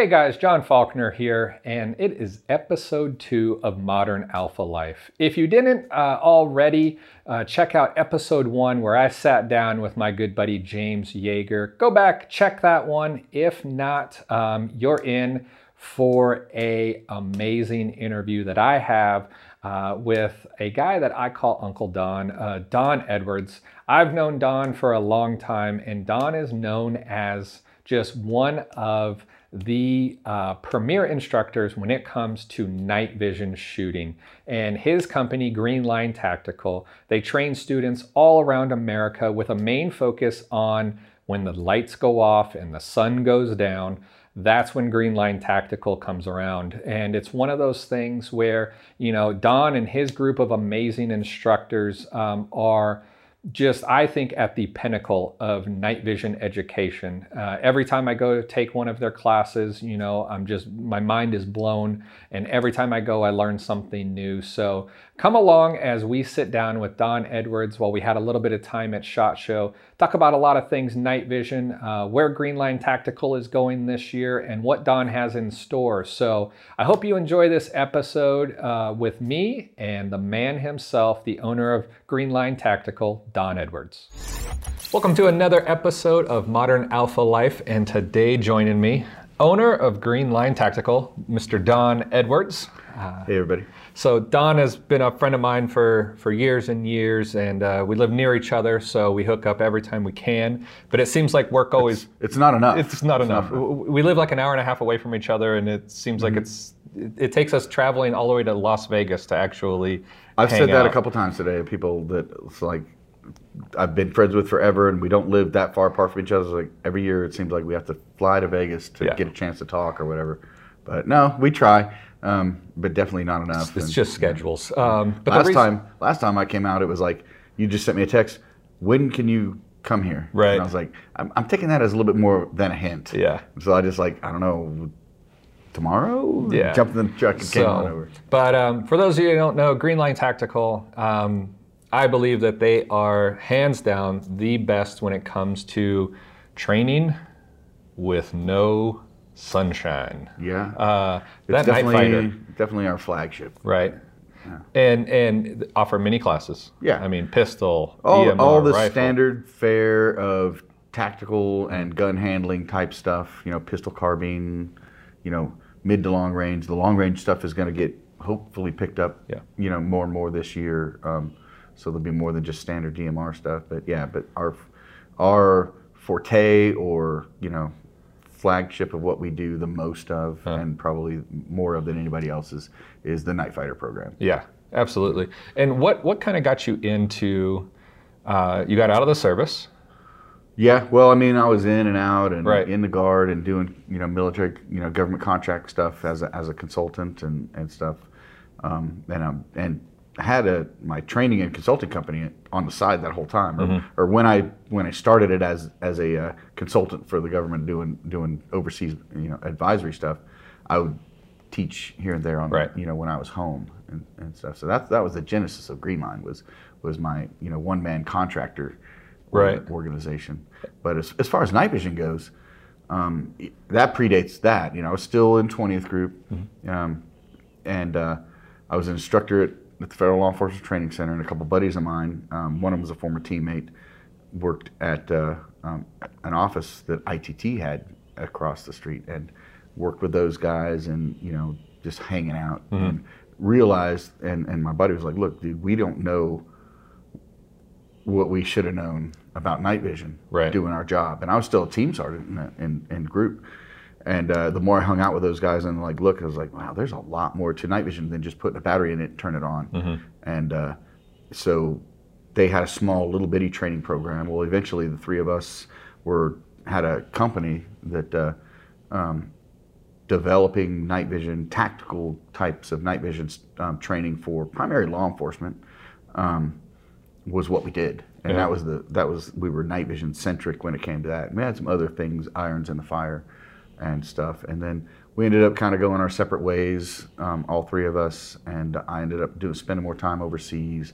Hey guys, Jon Faulkner here, and it is episode two of Modern Alpha Life. If you didn't uh, already, uh, check out episode one where I sat down with my good buddy James Yeager. Go back, check that one. If not, um, you're in for a amazing interview that I have uh, with a guy that I call Uncle Don, uh, Don Edwards. I've known Don for a long time, and Don is known as just one of the uh, premier instructors when it comes to night vision shooting. And his company, Greenline Tactical, they train students all around America with a main focus on when the lights go off and the sun goes down. That's when Greenline Tactical comes around. And it's one of those things where, you know, Don and his group of amazing instructors um, are just, I think, at the pinnacle of night vision education. Uh, every time I go to take one of their classes, you know, I'm just, my mind is blown. And every time I go, I learn something new. So come along as we sit down with Don Edwards while we had a little bit of time at SHOT Show, talk about a lot of things night vision, uh, where Greenline Tactical is going this year, and what Don has in store. So I hope you enjoy this episode uh, with me and the man himself, the owner of Greenline Tactical, Don Edwards. Welcome to another episode of Modern Alpha Life, and today joining me, owner of Greenline Tactical, Mr. Don Edwards. Uh, hey, everybody. So Don has been a friend of mine for for years and years, and uh, we live near each other, so we hook up every time we can. But it seems like work always. It's, it's not enough. It's not it's enough. Not enough. We live like an hour and a half away from each other, and it seems mm-hmm. like it's it, it, takes us traveling all the way to Las Vegas to actually. I've said that out. a couple times today. People that it's like I've been friends with forever, and we don't live that far apart from each other. like every year, it seems like we have to fly to Vegas to yeah. get a chance to talk or whatever. But no, we try, um, but definitely not enough. It's, it's and, just schedules. Um, but last reason- time, last time I came out, it was like you just sent me a text. When can you come here? Right. And I was like, I'm, I'm taking that as a little bit more than a hint. Yeah. So I just like I don't know tomorrow? Yeah. Jumped in the truck and so, came on over. But um, for those of you who don't know, Greenline Tactical, um, I believe that they are hands down the best when it comes to training with no sunshine. Yeah. Uh, that night fighter, definitely our flagship. Right. Yeah. And and offer mini classes. Yeah. I mean, pistol, all, DMR, all the rifle. standard fare of tactical and gun handling type stuff. You know, pistol, carbine. You know, mid to long range. The long range stuff is going to get hopefully picked up. Yeah. You know, more and more this year. Um, so there'll be more than just standard DMR stuff. But yeah, but our our forte or you know flagship of what we do the most of huh. and probably more of than anybody else's is the night fighter program. Yeah, absolutely. And what what kind of got you into? Uh, you got out of the service. Yeah, well, I mean, I was in and out and right. in the guard and doing you know military you know government contract stuff as a, as a consultant and and stuff. Um, and um, and had a my training and consulting company on the side that whole time, or, mm-hmm. or when I when I started it as as a uh, consultant for the government doing doing overseas you know advisory stuff, I would teach here and there on right. you know when I was home and, and stuff. So that that was the genesis of Greenline was was my you know one man contractor right. organization. But as as far as night vision goes, um, that predates that. You know, I was still in 20th group, mm-hmm. um, and uh, I was an instructor at at the Federal Law Enforcement Training Center, and a couple buddies of mine, um, one of them was a former teammate, worked at uh, um, an office that ITT had across the street, and worked with those guys, and you know, just hanging out, mm-hmm. and realized, and and my buddy was like, "Look, dude, we don't know what we should have known about night vision right. doing our job," and I was still a team sergeant in, in, in group. And uh, the more I hung out with those guys and like look, I was like, wow, there's a lot more to night vision than just putting a battery in it and turn it on. Mm-hmm. And uh, so they had a small little bitty training program. Well, eventually the three of us were had a company that uh, um, developing night vision tactical types of night vision um, training for primary law enforcement um, was what we did. And yeah. that was the that was we were night vision centric when it came to that. We had some other things, irons in the fire and stuff. And then we ended up kind of going our separate ways, um, all three of us. And I ended up doing spending more time overseas,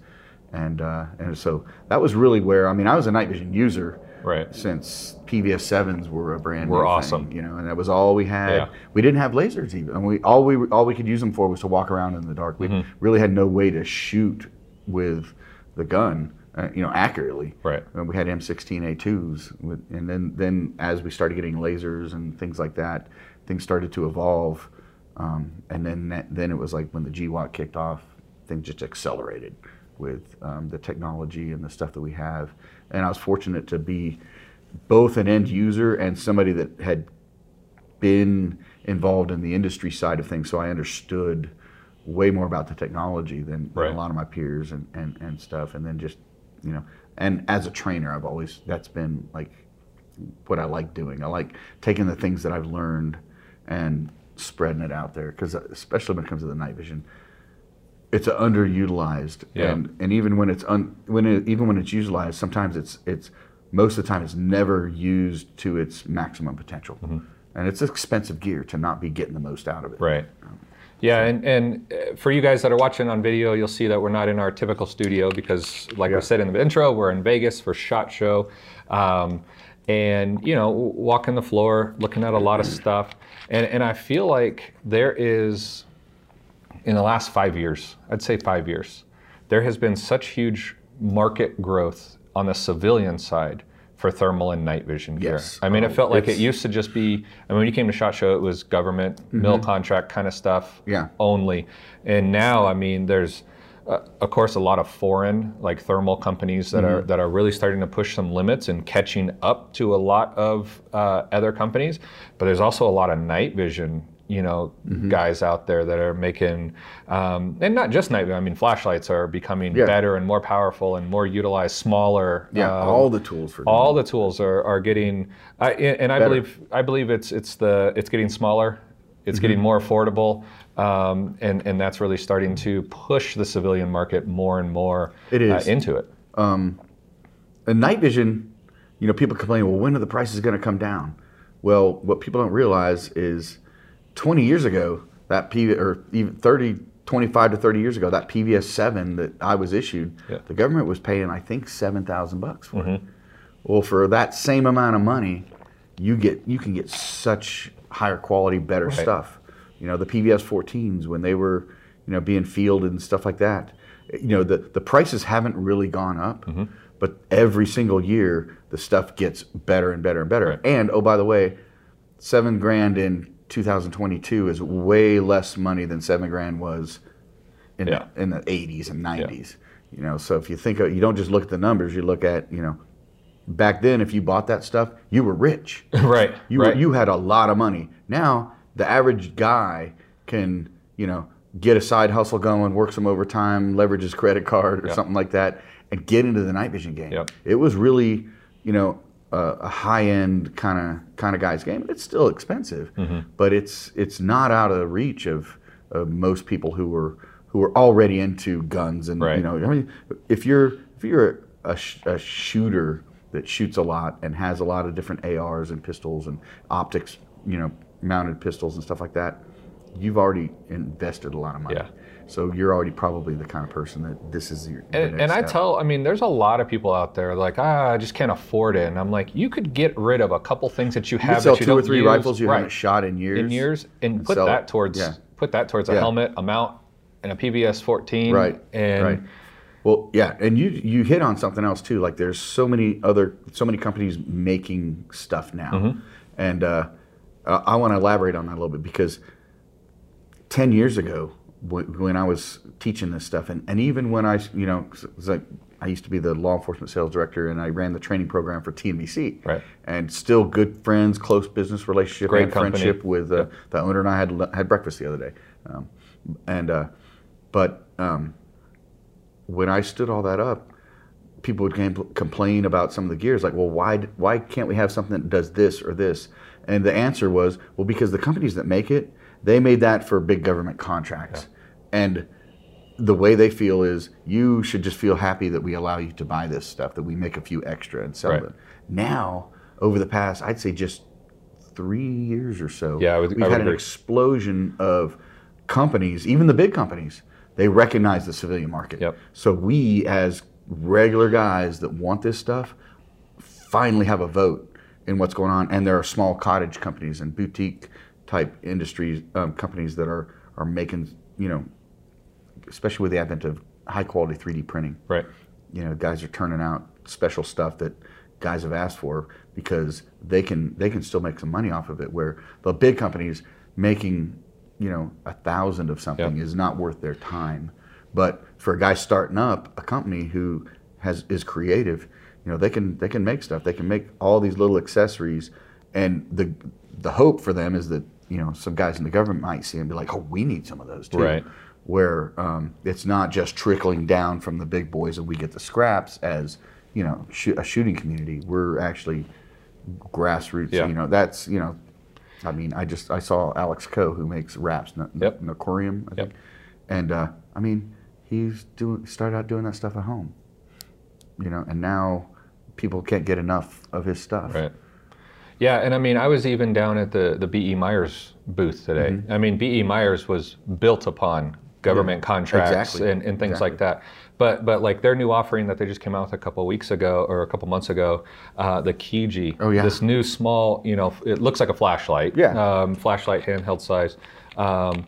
and uh, and so that was really where I mean I was a night vision user, Right. Since PVS sevens were a brand Were new awesome. thing, you know, and that was all we had. Yeah. We didn't have lasers even. And we all we all we could use them for was to walk around in the dark. We Mm-hmm. really had no way to shoot with the gun, uh, you know, accurately. Right. And we had M16A2s, with, and then then as we started getting lasers and things like that, things started to evolve. Um, and then that, then it was like when the GWOT kicked off, things just accelerated with um, the technology and the stuff that we have. And I was fortunate to be both an end user and somebody that had been involved in the industry side of things, so I understood way more about the technology than, than a lot of my peers and, and, and stuff. And then just, you know, and as a trainer, I've always, that's been like what I like doing. I like taking the things that I've learned and spreading it out there because uh, especially when it comes to the night vision, it's underutilized Yeah. and and even when it's un, when it, even when it's utilized, sometimes it's it's most of the time it's never used to its maximum potential, mm-hmm. and it's expensive gear to not be getting the most out of it. Right. Um, Yeah, and, and uh, for you guys that are watching on video, you'll see that we're not in our typical studio because, like Yeah. I said in the intro, we're in Vegas for SHOT Show. Um, and, you know, walking the floor, looking at a lot of stuff. And, and I feel like there is, in the last five years, I'd say five years, there has been such huge market growth on the civilian side for thermal and night vision gear. Yes. I mean, it Oh, felt like it used to just be, I mean, when you came to SHOT Show, it was government, mill contract kind of stuff Yeah. only. And now, I mean, there's, uh, of course, a lot of foreign, like thermal companies that are that are really starting to push some limits and catching up to a lot of uh, other companies. But there's also a lot of night vision, you know, guys out there that are making, um, and not just night vision. I mean, flashlights are becoming Yeah. better and more powerful and more utilized, smaller. Yeah, um, all the tools for all the tools are, are getting I, and I Better. believe I believe it's it's the it's getting smaller it's Mm-hmm. getting more affordable um, and and that's really starting to push the civilian market more and more It is. Uh, into it Um, and night vision, you know, people complain, well, when are the prices going to come down? Well, what people don't realize is 20 years ago, that P or even 30, 25 to 30 years ago, that PVS 7 that I was issued, Yeah. the government was paying, I think, 7,000 bucks for it. Mm-hmm. Well, for that same amount of money, you get you can get such higher quality, better stuff. You know, the PVS 14s when they were, you know, being fielded and stuff like that. You know, the the prices haven't really gone up, mm-hmm. but every single year the stuff gets better and better and better. Right. And oh, by the way, seven grand in 2022 is way less money than seven grand was in, Yeah. the, in the 80s and 90s. You know, so if you think of, you don't just look at the numbers, you look at, you know, back then if you bought that stuff, you were rich. right You right were, you had a lot of money. Now the average guy can, you know, get a side hustle going, work some overtime, leverage his credit card or Yep. something like that, and get into the night vision game. Yep. It was really, you know, a, a high end kind of kind of guy's game. It's still expensive, Mm-hmm. but it's it's not out of the reach of, of most people who were who were already into guns and Right. you know. I mean, if you're if you're a, sh- a shooter that shoots a lot and has a lot of different ARs and pistols and optics, you know, mounted pistols and stuff like that, you've already invested a lot of money. Yeah. So you're already probably the kind of person that this is your. and, and I step. tell, I mean, there's a lot of people out there like, ah, I just can't afford it. And I'm like, you could get rid of a couple things that you you have sell that you two or three use. rifles you right. haven't shot in years. in years and, put sell that towards Yeah. put that towards a Yeah. helmet, a mount, and a PVS 14. Right. And right. Well, yeah, and you you hit on something else too. Like there's so many other so many companies making stuff now, Mm-hmm. and uh, I want to elaborate on that a little bit because ten years ago, when I was teaching this stuff, and, and even when I you know like I used to be the law enforcement sales director, and I ran the training program for TNVC, Right. and still good friends, close business relationship, Great and company. friendship with uh, the owner, and I had had breakfast the other day, um, and uh, but. Um, when I stood all that up, people would com- complain about some of the gears, like, well, why why can't we have something that does this or this? And the answer was, well, because the companies that make it, they made that for big government contracts, and the way they feel is you should just feel happy that we allow you to buy this stuff, that we make a few extra and sell Right. it. Now, over the past, I'd say just three years or so, Yeah, would- we've had an explosion of companies, even the big companies, they recognize the civilian market. Yep. So we, as regular guys that want this stuff, finally have a vote in what's going on. And there are small cottage companies and boutique type industries um, companies that are are making you know, especially with the advent of high quality 3D printing. Right. You know, guys are turning out special stuff that guys have asked for because they can they can still make some money off of it. Where the big companies making you know a thousand of something Yep. is not worth their time. But for a guy starting up a company who has is creative, you know they can they can make stuff. They can make all these little accessories, and the the hope for them is that you know some guys in the government might see and be like, oh, we need some of those too. Right. Where um, it's not just trickling down from the big boys and we get the scraps as you know shoo- a shooting community. We're actually grassroots. Yeah. You know that's you know. I mean, I just I saw Alex Coe who makes raps, N- Yep. I think. Yep. and uh, I mean, he's doing started out doing that stuff at home, you know, and now people can't get enough of his stuff. Right. Yeah, and I mean, I was even down at the the B.E. Meyers booth today. Mm-hmm. I mean, B.E. Meyers was built upon government contracts Exactly. and, and things Exactly. like that. But but like their new offering that they just came out with a couple of weeks ago or a couple months ago, uh, the Kiji. Oh, yeah. This new small, you know, it looks like a flashlight. Yeah. Um, flashlight handheld size. Um,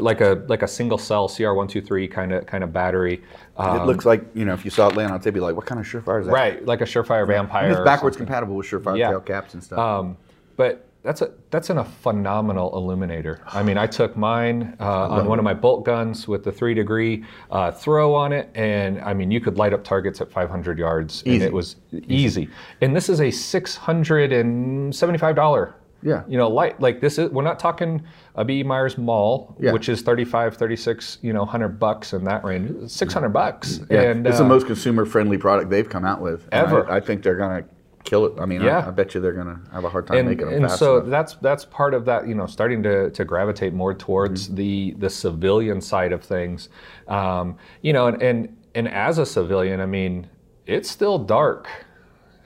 like a like a single cell CR123 kind of kind of battery. Um, It looks like you know if you saw it laying on the table, like, what kind of Surefire is that? right, like a Surefire Vampire. And it's backwards compatible with Surefire Yeah. tail caps and stuff. Um, but that's a that's in a phenomenal illuminator. I mean, I took mine uh, on one of my bolt guns with the three degree uh, throw on it, and I mean, you could light up targets at 500 yards, and it was easy. And this is a 675 dollar. Yeah. You know, light like this is we're not talking a B. Meyers MAWL, Yeah. which is 35, 36, you know, 100 bucks in that range. 600 bucks. yeah, And it's uh, the most consumer friendly product they've come out with Ever. I, I think they're gonna kill it. I mean, Yeah. I, I bet you they're gonna have a hard time and, making them and so enough. that's that's part of that you know starting to, to gravitate more towards Mm-hmm. the the civilian side of things um, you know and, and and as a civilian i mean it's still dark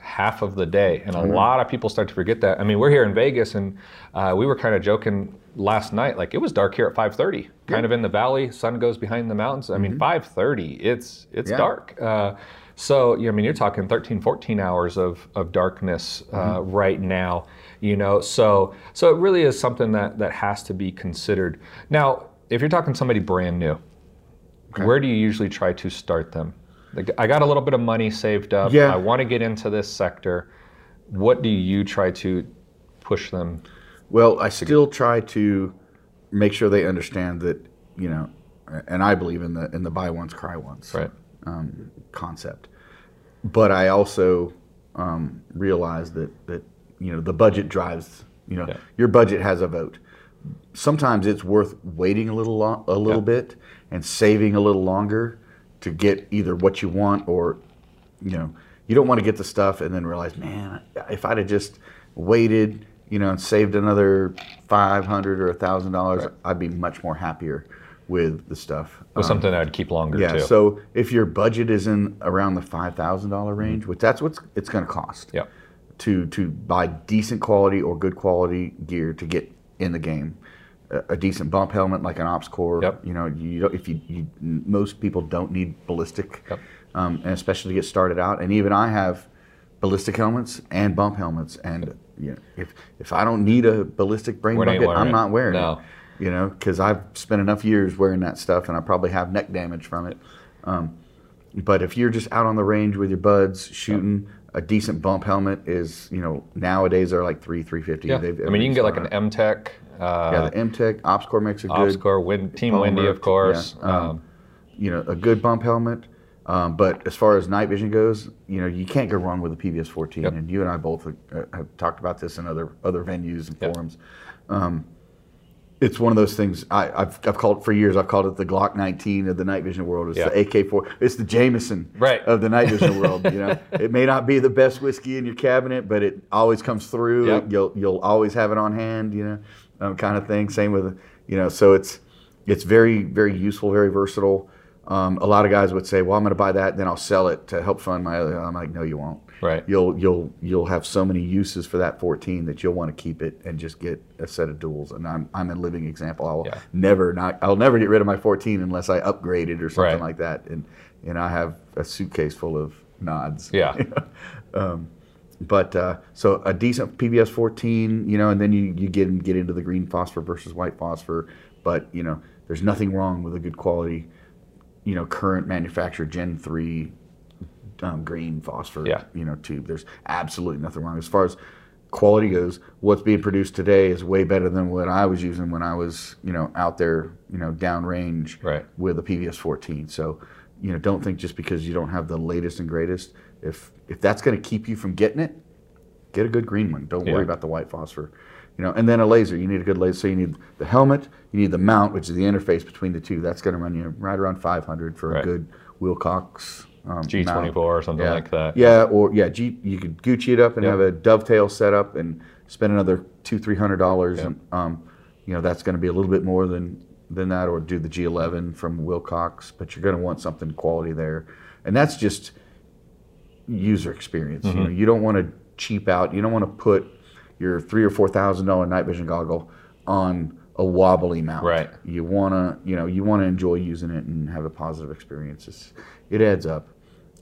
half of the day and a lot of people start to forget that i mean we're here in vegas and uh, we were kind of joking last night like it was dark here at 5.30 kind of in the valley sun goes behind the mountains i mean 5.30 it's it's Mm-hmm. Yeah. dark uh, so, I mean, you're talking 13, 14 hours of, of darkness uh, Mm-hmm. right now, you know. So, so it really is something that, that has to be considered. Now, if you're talking somebody brand new, where do you usually try to start them? Like, I got a little bit of money saved up. Yeah. I want to get into this sector. What do you try to push them? Well, I still try to make sure they understand that you know, and I believe in the in the buy once cry once Right. um, concept. But I also um, realize that that you know the budget drives. You know, Yeah. your budget has a vote. Sometimes it's worth waiting a little lo- a little Yeah. bit and saving a little longer to get either what you want or you know you don't want to get the stuff and then realize, man, if I'd have just waited, you know, and saved another five hundred or a thousand dollars, I'd be much more happier with the stuff. Was Um, something I'd keep longer yeah. too. So if your budget is in around the five thousand dollar range, which that's what it's going to cost yeah. to to buy decent quality or good quality gear to get in the game. A, decent bump helmet like an Ops Core. Yep. You know, you don't, if you, you most people don't need ballistic, Yep. um, and especially to get started out. And even I have ballistic helmets and bump helmets, and you know, if if I don't need a ballistic brain We ain't bucket, I'm it. not wearing No. it. You know, because I've spent enough years wearing that stuff, and I probably have neck damage from it. Um, but if you're just out on the range with your buds shooting, a decent bump helmet is, you know, nowadays they're like three, three fifty. Yeah. I mean, you can get like an MTech. Uh, yeah, the M Tech OpsCore makes a good, Core, Win, Team Palmer, Windy, of course. yeah, um, Um, you know, a good bump helmet. Um, but as far as night vision goes, you know, you can't go wrong with a PVS 14. Yep. And you and I both have, uh, have talked about this in other other venues and Yep. forums. It's one of those things I, I've, I've called for years. I've called it the Glock 19 of the night vision world. It's Yeah. the AK4. It's the Jameson Right. of the night vision world. You know, it may not be the best whiskey in your cabinet, but it always comes through. Yep. You'll you'll always have it on hand. You know, um, kind of thing. Same with you know. So it's it's very very useful, very versatile. Um, a lot of guys would say, "Well, I'm going to buy that, then I'll sell it to help fund my other." I'm like, "No, you won't. Right. You'll you'll you'll have so many uses for that 14 that you'll want to keep it and just get a set of duals. And I'm I'm a living example. I'll Yeah. never not I'll never get rid of my 14 unless I upgrade it or something Right. like that. And and I have a suitcase full of nods. Yeah. um, but uh, so a decent PVS 14, you know, and then you, you get get into the green phosphor versus white phosphor. But you know, there's nothing wrong with a good quality, you know, current manufacturer Gen 3 um, green phosphor, Yeah. you know, tube. There's absolutely nothing wrong as far as quality goes. What's being produced today is way better than what I was using when I was, you know, out there, you know, downrange Right. with a PVS 14. So, you know, don't think just because you don't have the latest and greatest, if if that's going to keep you from getting it, get a good green one. Don't Yeah. worry about the white phosphor. You know, and then a laser. You need a good laser. So you need the helmet, you need the mount, which is the interface between the two. That's going to run you right around 500 for Right. a good Wilcox um, G24 mount. or something yeah. like that. Yeah, or yeah, G, you could Gucci it up and Yep. have a dovetail set up and spend another two, three hundred dollars, Yep. and um, you know that's going to be a little bit more than than that, or do the G11 from Wilcox, but you're going to want something quality there, and that's just user experience. You Mm-hmm. know, you don't want to cheap out. You don't want to put your three or four thousand dollar night vision goggle on a wobbly mount. Right. You want to, you know, you want to enjoy using it and have a positive experience. It's, it adds up,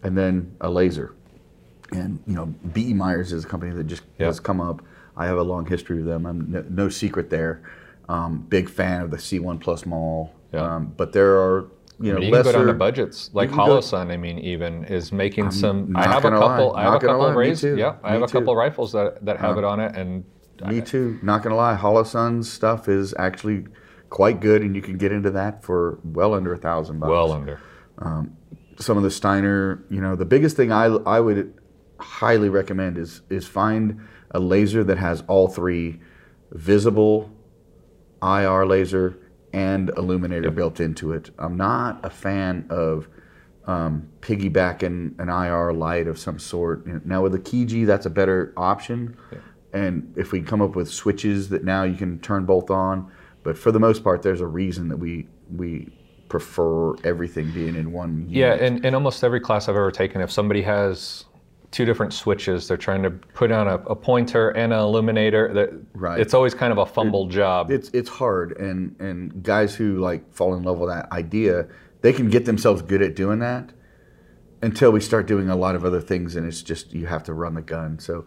and then a laser, and you know, B.E. Meyers is a company that just Yeah. has come up. I have a long history with them. I'm no, no secret there. Um, big fan of the C1 Plus MAWL. Yeah. Um, but there are, you know, you lesser. can go down to budgets like HoloSun. I mean, even is making some. I have a couple. lie, I have not a couple raised. Yeah, I have a couple rifles that that have it on it, and Me too. Not gonna lie, Holosun's stuff is actually quite good, and you can get into that for well under a thousand bucks. well under. Some of the Steiner, you know, the biggest thing I, I would highly recommend is is find a laser that has all three visible, IR laser, and illuminator built into it. I'm not a fan of um, piggybacking an IR light of some sort. Now with the Kiji, that's a better option. And if we come up with switches that now you can turn both on, but for the most part, there's a reason that we we prefer everything being in one. Yeah, unit. in, in almost every class I've ever taken, if somebody has two different switches, they're trying to put on a, a pointer and an illuminator. That Right. It's always kind of a fumble job. it's it's hard and and guys who like fall in love with that idea they can get themselves good at doing that until we start doing a lot of other things and it's just you have to run the gun so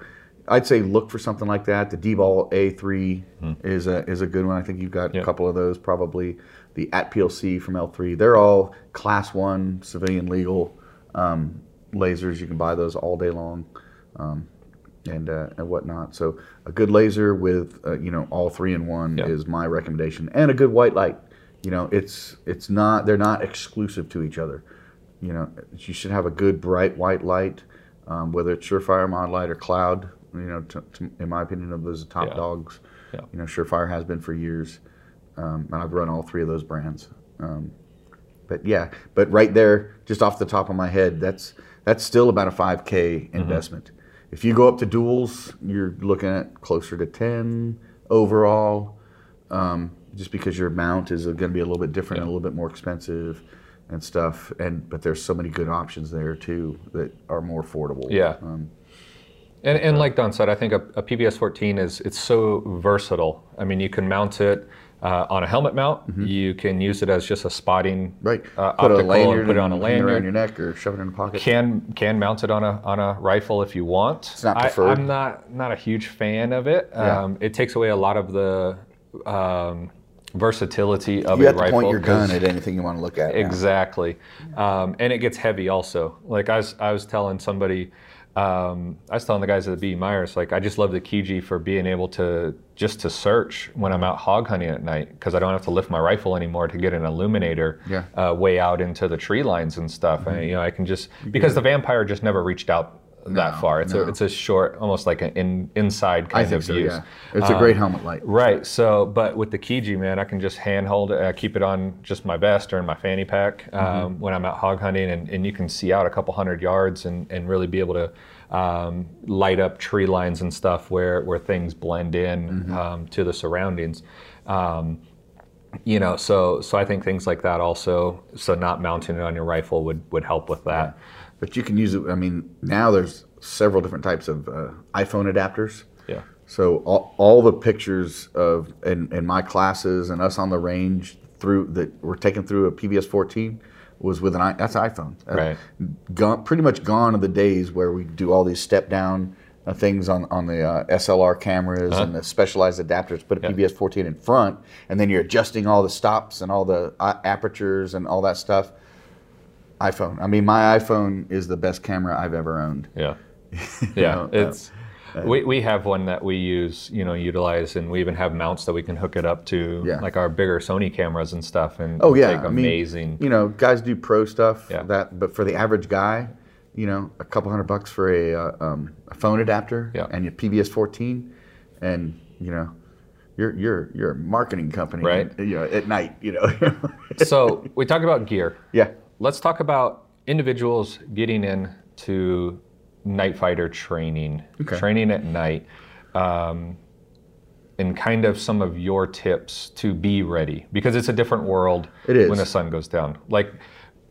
i'd say look for something like that the DBAL-A3 hmm. is a is a good one i think you've got. Yeah. a couple of those probably the at plc from l3 they're all class one civilian legal um, lasers you can buy those all day long um, and uh, and whatnot. So a good laser with uh, you know all three in one Yeah. is my recommendation, and a good white light. You know, it's it's not they're not exclusive to each other. You know, you should have a good bright white light, um, whether it's Surefire, Modlite, or Cloud. You know, to, to, in my opinion, of those are top Yeah. dogs. Yeah. You know, Surefire has been for years, um, and I've run all three of those brands. Um, but yeah, but right there, just off the top of my head, that's that's still about a 5K investment. If you go up to duals, you're looking at closer to 10 overall, um, just because your mount is going to be a little bit different and a little bit more expensive and stuff. And but there's so many good options there too that are more affordable. Yeah. Um, And, and like Don said, I think a, a PVS 14 is it's so versatile. I mean, you can mount it uh, on a helmet mount. You can use it as just a spotting Mm-hmm. right. uh, put a optical lanyard and put it on a hang around your neck or shove it in a pocket. Can can mount it on a on a rifle if you want. It's not preferred. I, am not not a huge fan of it. Yeah. Um, it takes away a lot of the um, versatility of you a have to rifle. point your gun at anything you want to look at. Exactly, um, and it gets heavy also. Like I was, I was telling somebody, um, I was telling the guys at the B Meyers, like I just love the Kiji for being able to just to search when I'm out hog hunting at night because I don't have to lift my rifle anymore to get an illuminator Yeah. Mm-hmm. uh, way out into the tree lines and stuff. And you know, I can just because the vampire just never reached out that No, far. It's no. a it's a short, almost like an in, inside kind I think of so. use. Yeah, it's a great helmet light. Right. So, but with the Kiji, man, I can just handhold it. I keep it on just my vest or in my fanny pack um, Mm-hmm. when I'm out hog hunting, and, and you can see out a couple hundred yards and, and really be able to um, light up tree lines and stuff where, where things blend in Mm-hmm. um, to the surroundings. Um, you know, so so I think things like that also. So not mounting it on your rifle would would help with that. But you can use it. I mean, now there's several different types of uh, iPhone adapters. Yeah. So all, all the pictures of in, in my classes and us on the range through that were taken through a PVS 14 was with an that's iPhone. Uh, Right. Gone, pretty much gone are the days where we do all these step down uh, things on on the uh, SLR cameras Uh-huh. and the specialized adapters. Put a PVS 14 in front, and then you're adjusting all the stops and all the uh, apertures and all that stuff. iPhone. I mean, my iPhone is the best camera I've ever owned. Yeah. Yeah. know, uh, It's we, we have one that we use, you know, utilize, and we even have mounts that we can hook it up to, Yeah. like our bigger Sony cameras and stuff, and Oh yeah, take I mean, amazing. you know, guys do pro stuff. Yeah. That, but for the average guy, you know, a couple hundred bucks for a, uh, um, a phone adapter Yeah. and your PVS 14, and you know, you're you're you're a marketing company, Right. You know, at night, you know. so we talked about gear. yeah. Let's talk about individuals getting into night fighter training, Okay. training at night, um, and kind of some of your tips to be ready because it's a different world when the sun goes down. Like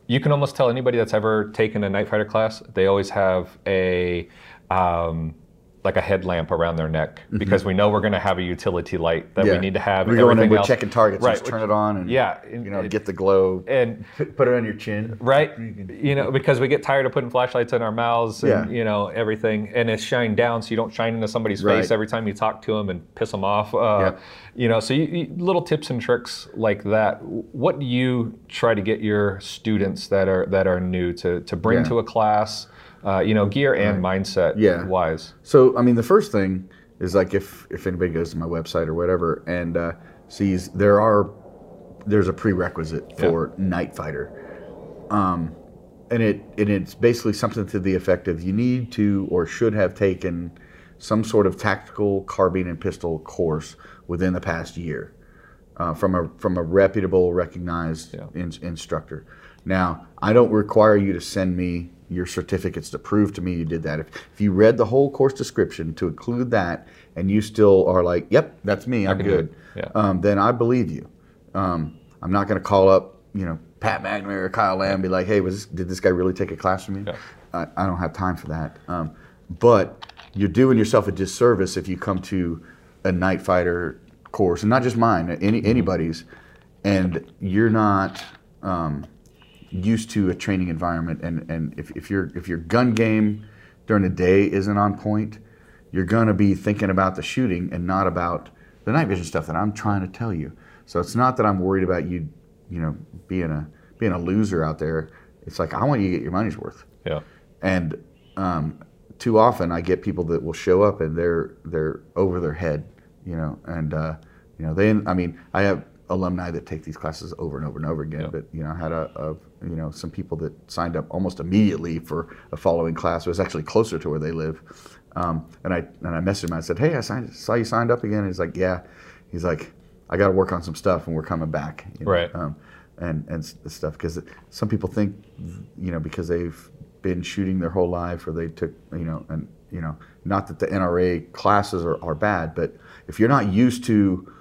you can almost tell anybody that's ever taken a night fighter class, they always have a um, like a headlamp around their neck because we know we're going to have a utility light that Mm-hmm. Yeah. we need to have. We're going in, we're else- checking targets. Right. Just turn it on and Yeah, you know, and- get the glow. and Put it on your chin. right you know because we get tired of putting flashlights in our mouths and Yeah. you know everything and it's shine down so you don't shine into somebody's Right. face every time you talk to them and piss them off uh, Yeah. you know so you, you, little tips and tricks like that what do you try to get your students that are that are new to to bring to a class uh, you know gear and mindset Yeah. wise So, I mean, the first thing is like if if anybody goes to my website or whatever and uh, sees there are there's a prerequisite for night fighter, um, and it and it's basically something to the effect of you need to or should have taken some sort of tactical carbine and pistol course within the past year uh, from a from a reputable, recognized Yeah. in, instructor. Now, I don't require you to send me your certificates to prove to me you did that. If, if you read the whole course description to include that, and you still are like, "Yep, that's me, I'm good," Yeah. um, then I believe you. Um, I'm not going to call up, you know, Pat McNamara or Kyle Lamb and be like, "Hey, was this, did this guy really take a class from me?" Yeah. I, I don't have time for that. Um, but you're doing yourself a disservice if you come to a night fighter course, and not just mine, any anybody's, and you're not um, used to a training environment. And, and if, if your if your gun game during the day isn't on point, you're gonna be thinking about the shooting and not about the night vision stuff that I'm trying to tell you. So it's not that I'm worried about you, you know, being a being a loser out there. It's like I want you to get your money's worth. yeah And um, too often I get people that will show up and they're they're over their head, you know, and uh, you know they. I mean, I have alumni that take these classes over and over and over again. Yeah. But you know, I had a, a you know some people that signed up almost immediately for a following class. It was actually closer to where they live, um, and I and I messaged him. I said, "Hey, I signed, saw you signed up again." He's like, "Yeah." He's like, "I got to work on some stuff, and we're coming back." you know, Right. Um, and and stuff because some people think, you know, because they've been shooting their whole life or they took, you know, and you know, not that the NRA classes are, are bad, but if you're not used to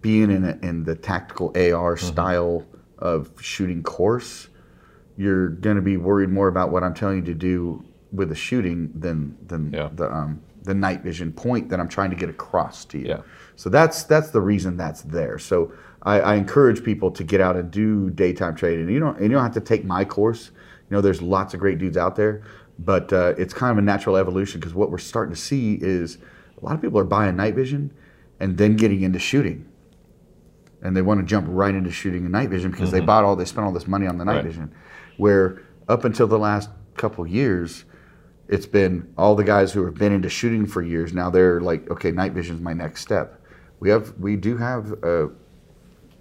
being in a, in the tactical AR Mm-hmm. style of shooting course, you're going to be worried more about what I'm telling you to do with the shooting than than Yeah. the um, the night vision point that I'm trying to get across to you. Yeah. So that's that's the reason that's there. So I, I encourage people to get out and do daytime training. You don't and you don't have to take my course. You know, there's lots of great dudes out there, but uh, it's kind of a natural evolution because what we're starting to see is a lot of people are buying night vision and then getting into shooting and they want to jump right into shooting a night vision because they bought all they spent all this money on the night Right. vision. Where up until the last couple years it's been all the guys who have been into shooting for years now they're like okay night vision is my next step. We have we do have a,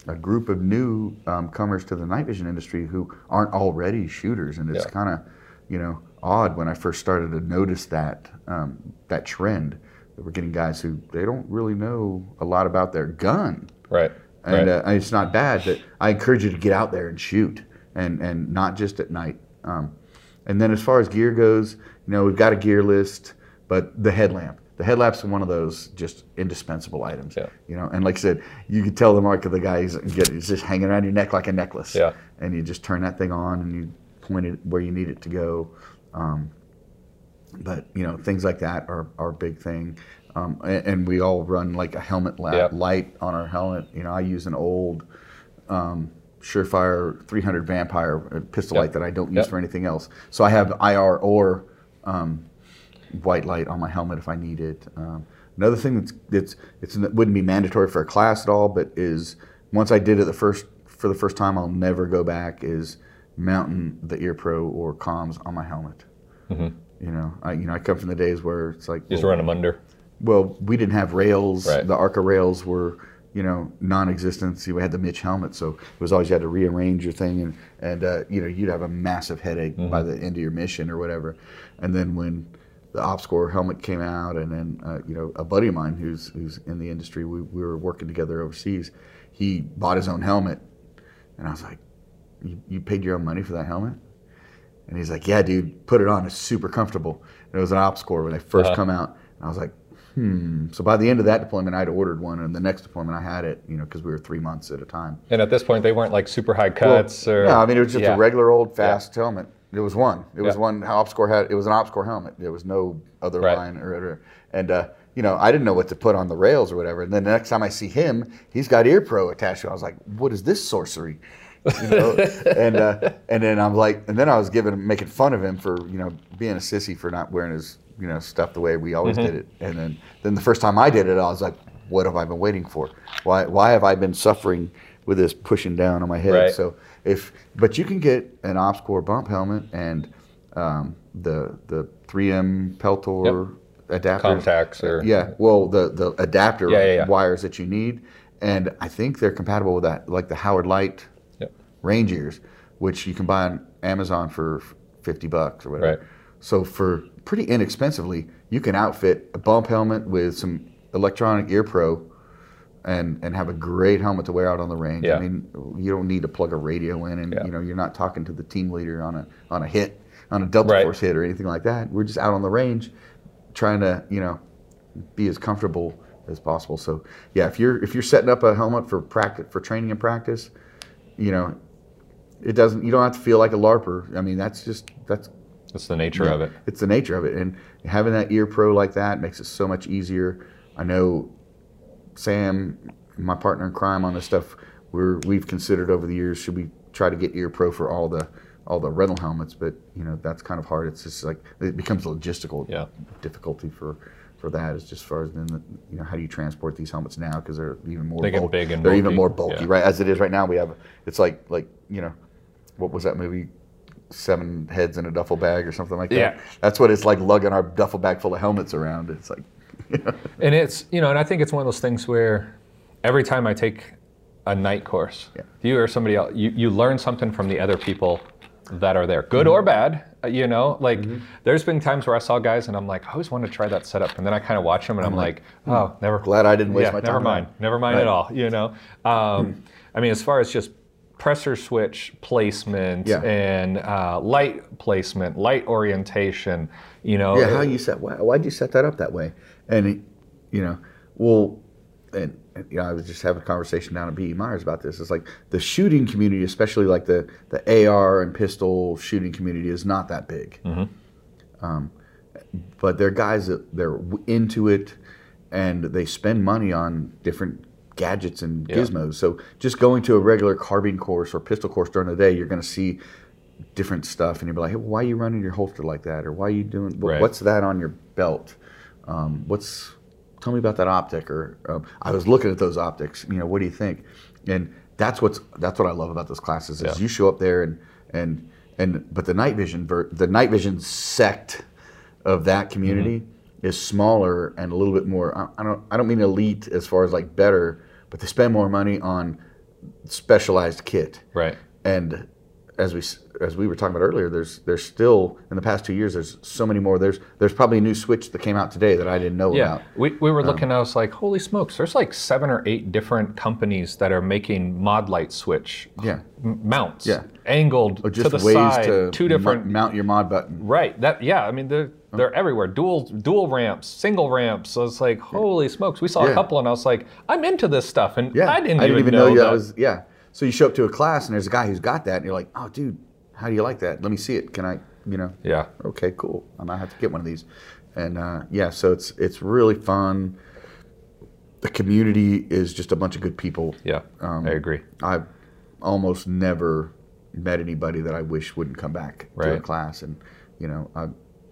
a group of new um, comers to the night vision industry who aren't already shooters and it's Yeah. kind of you know odd when i first started to notice that um, that trend. That we're getting guys who they don't really know a lot about their gun. Right and right. uh, it's not bad. But I encourage you to get out there and shoot, and and not just at night. Um, and then as far as gear goes, you know we've got a gear list, but the headlamp, the headlamp's one of those just indispensable items. Yeah. You know, and like I said, you could tell the mark of the guy get it's just hanging around your neck like a necklace. Yeah. And you just turn that thing on and you point it where you need it to go. Um, but you know things like that are, are a big thing um, and, and we all run like a helmet la- Yep. light on our helmet you know i use an old um, surefire 300 vampire uh, pistol Yep. light that i don't use Yep. for anything else so i have ir or um, white light on my helmet if I need it. Um, another thing that's that's it's it wouldn't be mandatory for a class at all, but is once I did it the first for the first time, I'll never go back. Is mounting the ear pro or comms on my helmet. Mhm. You know, I you know I come from the days where it's like Just well, run them under. Well, we didn't have rails. Right. The Arca rails were, you know, non-existent. We had the MICH helmet, so it was always you had to rearrange your thing, and and uh, you know you'd have a massive headache by the end of your mission or whatever. And then when the OpsCore helmet came out, and then uh, you know a buddy of mine who's who's in the industry, we, we were working together overseas. He bought his own helmet, and I was like, "You, you paid your own money for that helmet?" And he's like, "Yeah, dude, put it on. It's super comfortable." And it was an OpsCore when they 1st Uh-huh. come out, and I was like, "Hmm." So by the end of that deployment, I'd ordered one, and the next deployment I had it, you know, because we were three months at a time. And at this point, they weren't like super high cuts or. No, I mean it was just Yeah. a regular old fast helmet. It was one. It was Yeah. one. OpsCore had. It was an OpsCore helmet. There was no other Right. line or, or and uh, you know I didn't know what to put on the rails or whatever. And then the next time I see him, he's got ear pro attached. to it. I was like, what is this sorcery? You know? and uh, and then I'm like, and then I was giving making fun of him for you know being a sissy for not wearing his you know stuff the way we always Mm-hmm. did it. And then then the first time I did it, I was like, what have I been waiting for? Why why have I been suffering with this pushing down on my head? Right. So if but you can get an OpsCore bump helmet and um, the the 3M Peltor adapter Contacts or- yeah well the the adapter Yeah, yeah, yeah. wires that you need and I think they're compatible with that like the Howard Leight Yep. range ears which you can buy on Amazon for 50 bucks or whatever Right. so for pretty inexpensively you can outfit a bump helmet with some electronic ear pro and and have a great helmet to wear out on the range. Yeah. I mean, you don't need to plug a radio in, and Yeah. you know you're not talking to the team leader on a on a hit, on a double Right. force hit or anything like that. We're just out on the range, trying to you know be as comfortable as possible. So yeah, if you're if you're setting up a helmet for practice for training and practice, you know, it doesn't you don't have to feel like a larper. I mean, that's just that's That's the nature of it. it's the nature of it, and having that ear pro like that makes it so much easier. I know Sam, my partner in crime on this stuff, we're we've considered over the years should we try to get ear pro for all the all the rental helmets, but you know that's kind of hard. It's just like it becomes a logistical Yeah. difficulty for for that is just as far as then the, you know how do you transport these helmets now because they're even more They get bulky. big and they're even more bulky Yeah. right as it is right now we have it's like like you know what was that movie seven heads in a duffel bag or something like that Yeah. that's what it's like lugging our duffel bag full of helmets around it's like And it's you know, and I think it's one of those things where every time I take a night course, Yeah. you or somebody else, you, you learn something from the other people that are there, good Mm-hmm. or bad. uh, You know, like there's been times where I saw guys and I'm like, I always want to try that setup, and then I kind of watch them and I'm, like, oh, never. glad I didn't waste yeah, my time Never mind, never mind Right. at all. You know, um, I mean, as far as just pressure switch placement Yeah. and uh, light placement, light orientation. You know, yeah how you set why, why'd you set that up that way and it, you know well and, and, you know i was just having a conversation down at be meyers about this it's like the shooting community especially like the the ar and pistol shooting community is not that big um, but they're guys that they're into it and they spend money on different gadgets and Yeah. gizmos so just going to a regular carbine course or pistol course during the day you're going to see different stuff and you'll be like hey, why are you running your holster like that or why are you doing Right. what's that on your belt um, what's tell me about that optic or um, i was looking at those optics you know what do you think and that's what's that's what i love about those classes is Yeah. you show up there and and and but the night vision ver- the night vision sect of that community Mm-hmm. is smaller and a little bit more I, I don't i don't mean elite as far as like better but they spend more money on specialized kit right. and as we as we were talking about earlier, there's there's still in the past two years there's so many more. There's there's probably a new switch that came out today that I didn't know Yeah, about. we, we Um, were looking. I was like, holy smokes! There's like seven or eight different companies that are making Modlite switch Yeah. m- mounts, Yeah. angled Or just to the ways side, to two different. mount your mod button. right. That yeah. I mean, they're they're everywhere. Dual dual ramps, single ramps. So it's like, holy smokes! We saw Yeah. a couple, and I was like, I'm into this stuff, and Yeah, I didn't, even, know, know, that. Was yeah. So you show up to a class and there's a guy who's got that, and you're like, oh, dude, how do you like that? Let me see it. Can I, you know? yeah. Okay, cool. I might have to get one of these. And uh, yeah, so it's it's really fun. The community is just a bunch of good people. Yeah, Um, I agree. I've almost never met anybody that I wish wouldn't come back to a Right. class, and you know, I,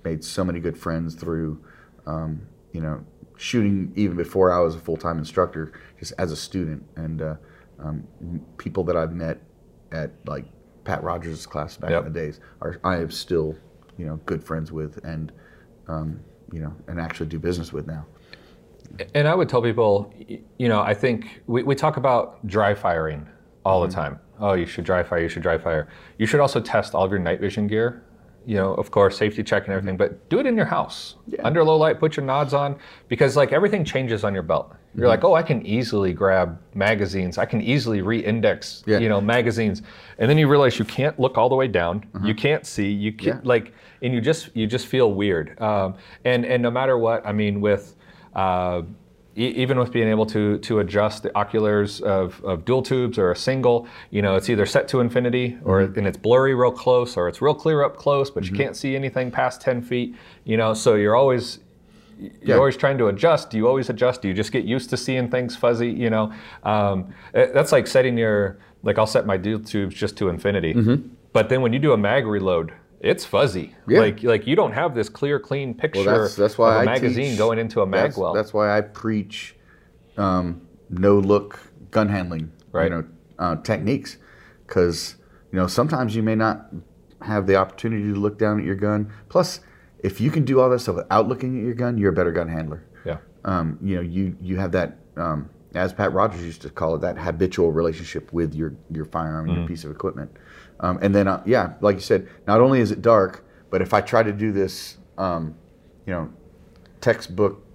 made so many good friends through, um, you know, shooting even before I was a full time instructor, just as a student, and uh, um, people that I've met at like Pat Rogers' class back Yep. in the days are I am still, you know, good friends with and, um, you know, and actually do business with now. And I would tell people, you know, I think we, we talk about dry firing all the time. Oh, you should dry fire, you should dry fire. You should also test all of your night vision gear. You know, of course, safety check and everything, but do it in your house. Yeah. Under low light, put your nods on because like everything changes on your belt. You're like, oh, I can easily grab magazines. I can easily re-index, Yeah. you know, magazines. And then you realize you can't look all the way down. You can't see. You can Yeah. like, and you just you just feel weird. Um, and and no matter what, I mean, with uh, e- even with being able to to adjust the oculars of, of dual tubes or a single, you know, it's either set to infinity or and it's blurry real close, or it's real clear up close, but you can't see anything past ten feet. You know, so you're always you're Yeah. always trying to adjust. Do you always adjust? Do you just get used to seeing things fuzzy? You know, um, eh, that's like setting your like I'll set my dual tubes just to infinity, but then when you do a mag reload, it's fuzzy. Yeah. Like like you don't have this clear, clean picture Well, that's that's why of a I magazine teach- going into a mag that's, well. That's why I preach um, no look gun handling, Right. you know, uh, techniques, because you know sometimes you may not have the opportunity to look down at your gun. Plus, if you can do all that stuff without looking at your gun, you're a better gun handler. yeah. Um, you know, you you have that. Um, as Pat Rogers used to call it, that habitual relationship with your, your firearm and your piece of equipment. Um, and then, uh, yeah, like you said, not only is it dark, but if I try to do this, um, you know, textbook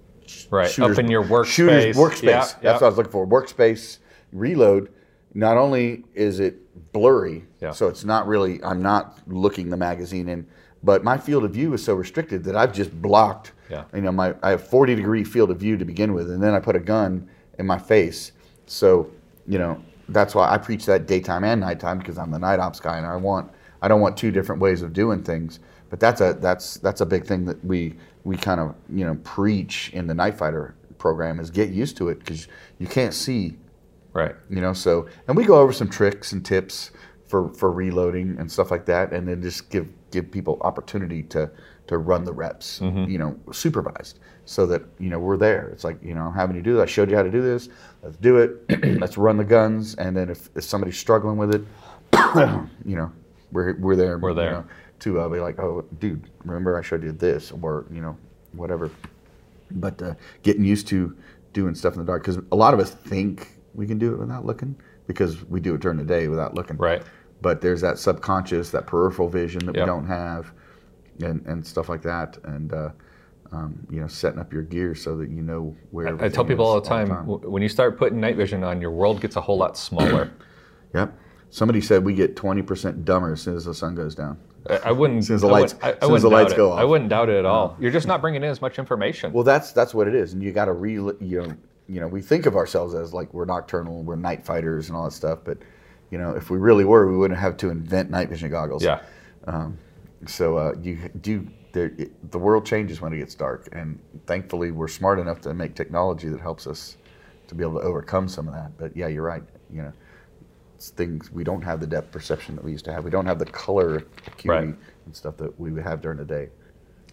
Right, up shooter's- in your workspace, shooter's workspace. workspace. Yeah, That's what I was looking for. Workspace reload. Not only is it blurry, Yeah. so it's not really. I'm not looking the magazine in, but my field of view is so restricted that I've just blocked. Yeah. You know, my I have 40 degree field of view to begin with, and then I put a gun in my face. So, you know, that's why I preach that daytime and nighttime because I'm the night ops guy, and I want I don't want two different ways of doing things. But that's a that's that's a big thing that we we kind of you know preach in the night fighter program is get used to it because you can't see. Right. you know so and we go over some tricks and tips for for reloading and stuff like that and then just give give people opportunity to to run the reps mm-hmm. you know supervised so that you know we're there. It's like you know having you do that i showed you how to do this let's do it let's run the guns and then if, if somebody's struggling with it you know we're we're there We're you there. know, to uh, be like oh dude remember i showed you this or you know whatever but uh, getting used to doing stuff in the dark because a lot of us think we can do it without looking because we do it during the day without looking Right. but there's that subconscious that peripheral vision that Yep. we don't have and, and stuff like that and uh, um, you know setting up your gear so that you know where I tell people all the time, w- when you start putting night vision on, your world gets a whole lot smaller. yep somebody said we get 20% dumber as soon as the sun goes down I, I wouldn't. As soon as the I lights- wouldn't- I- as the lights doubt go it. off. I wouldn't doubt it at all. You're just not bringing in as much information. Well, that's that's what it is, and you got to re you know you know we think of ourselves as like we're nocturnal, we're night fighters, and all that stuff. But you know, if we really were, we wouldn't have to invent night vision goggles. yeah. Um, so uh, you do it, the world changes when it gets dark, and thankfully we're smart enough to make technology that helps us to be able to overcome some of that. But yeah, you're right. You know, it's things we don't have the depth perception that we used to have. We don't have the color acuity Right. and stuff that we would have during the day.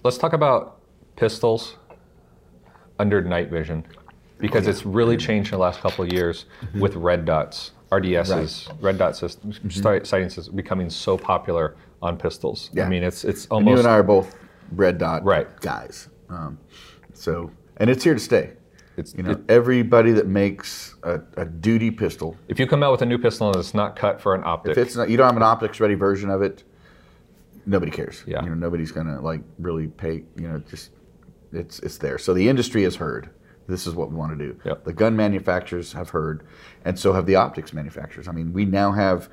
Let's talk about pistols under night vision because oh, it's really changed in the last couple of years mm-hmm. with red dots, RDSs, red dot mm-hmm. systems, sight- sighting systems becoming so popular on pistols. I mean, it's it's And you almost and I are both red dot Right. guys. Um, so, and it's here to stay. it's You know, it- everybody that makes a, a duty pistol, if you come out with a new pistol and it's not cut for an optic, if it's not, you don't have an optics ready version of it, nobody cares. Yeah. You know, nobody's gonna like really pay. You know, just it's it's there. So the industry has heard. This is what we want to do. Yep. The gun manufacturers have heard, and so have the optics manufacturers. I mean, we now have,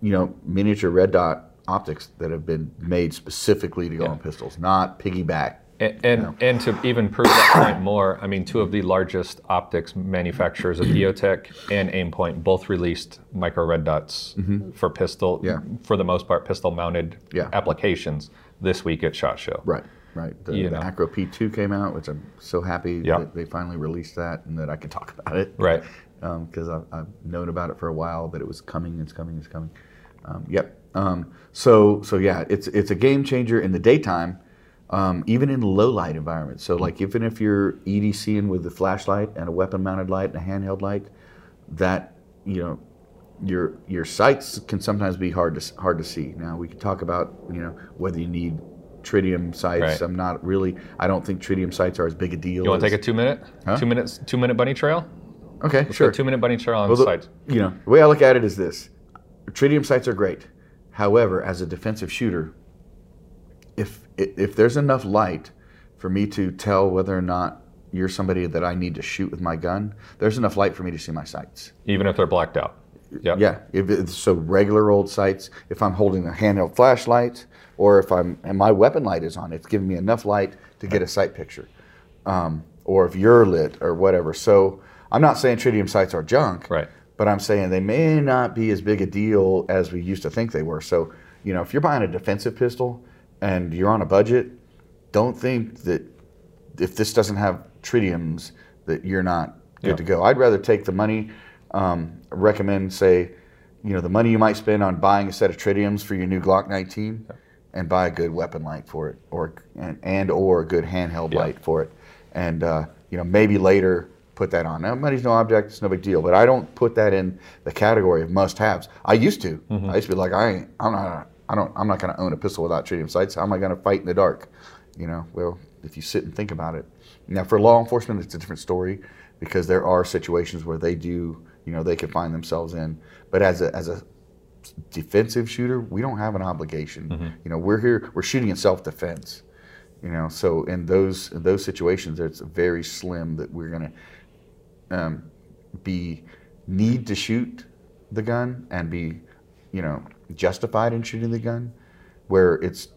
you know, miniature red dot optics that have been made specifically to go Yeah. on pistols, not piggyback And, and, and to even prove that point more, I mean, two of the largest optics manufacturers of EOTech and Aimpoint both released micro red dots for pistol, Yeah. for the most part, pistol mounted Yeah. applications this week at SHOT Show. Right, right. The, you the Acro P2 came out, which I'm so happy Yeah. that they finally released that and that I can talk about it. Right. Because I've, I've known about it for a while, that it was coming, it's coming, it's coming. Um, yep. Um, so, so yeah, it's it's a game changer in the daytime. um, even in low light environments. So, like even if you're EDCing with a flashlight and a weapon mounted light and a handheld light, that you know your your sights can sometimes be hard to hard to see. Now we can talk about you know whether you need tritium sights. Right. I'm not really. I don't think tritium sights are as big a deal. You want to take a two minute, Huh? two minutes, two minute bunny trail? Okay, Let's sure. two minute bunny trail on Well, the- sights. You know, the way I look at it is this: tritium sights are great. However, as a defensive shooter, if if there's enough light for me to tell whether or not you're somebody that I need to shoot with my gun, there's enough light for me to see my sights. Even if they're blacked out. Yep. Yeah, if it's so regular old sights, if I'm holding a handheld flashlight or if I'm and my weapon light is on, it's giving me enough light to get a sight picture. Um, or if you're lit or whatever. So I'm not saying tritium sights are junk, Right. But I'm saying they may not be as big a deal as we used to think they were. So, you know, if you're buying a defensive pistol and you're on a budget, don't think that if this doesn't have tritiums that you're not good Yeah. to go. I'd rather take the money. Um, recommend say, you know, the money you might spend on buying a set of tritiums for your new Glock 19, and buy a good weapon light for it, or and, and or a good handheld Yeah. light for it, and uh, you know maybe later put that on. Now money's no object; it's no big deal. But I don't put that in the category of must-haves. I used to. Mm-hmm. I used to be like, I ain't, I'm not. I don't. I'm not going to own a pistol without tritium sights. How am I going to fight in the dark? You know. Well, if you sit and think about it. Now, for law enforcement, it's a different story because there are situations where they do. You know, they can find themselves in. But as a as a defensive shooter, we don't have an obligation. You know, we're here. We're shooting in self-defense. You know, so in those in those situations, it's very slim that we're going to um, be need to shoot the gun and be, you know, justified in shooting the gun, where it's,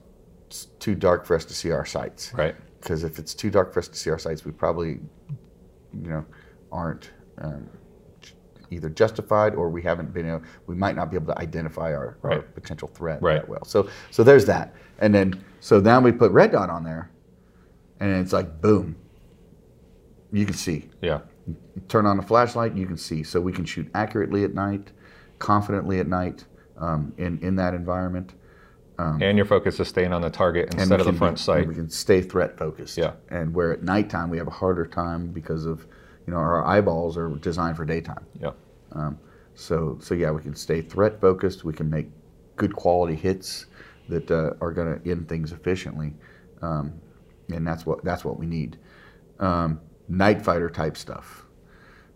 it's too dark for us to see our sights. Right. Because if it's too dark for us to see our sights, we probably, you know, aren't um, either justified or we haven't been able, we might not be able to identify our, our potential threat Right. that well. So so there's that. And then so now we put red dot on there and it's like boom. You can see. Yeah. Turn on the flashlight, you can see. So we can shoot accurately at night, confidently at night um, in, in that environment. And your focus is staying on the target Um, instead of the front be- sight. We can stay threat focused. Yeah. And where at nighttime we have a harder time because of, you know, our eyeballs are designed for daytime. Yeah. So, so yeah, we can stay threat focused. We can make good quality hits that uh, are going to end things efficiently, um, and that's what that's what we need. Um, night fighter type stuff.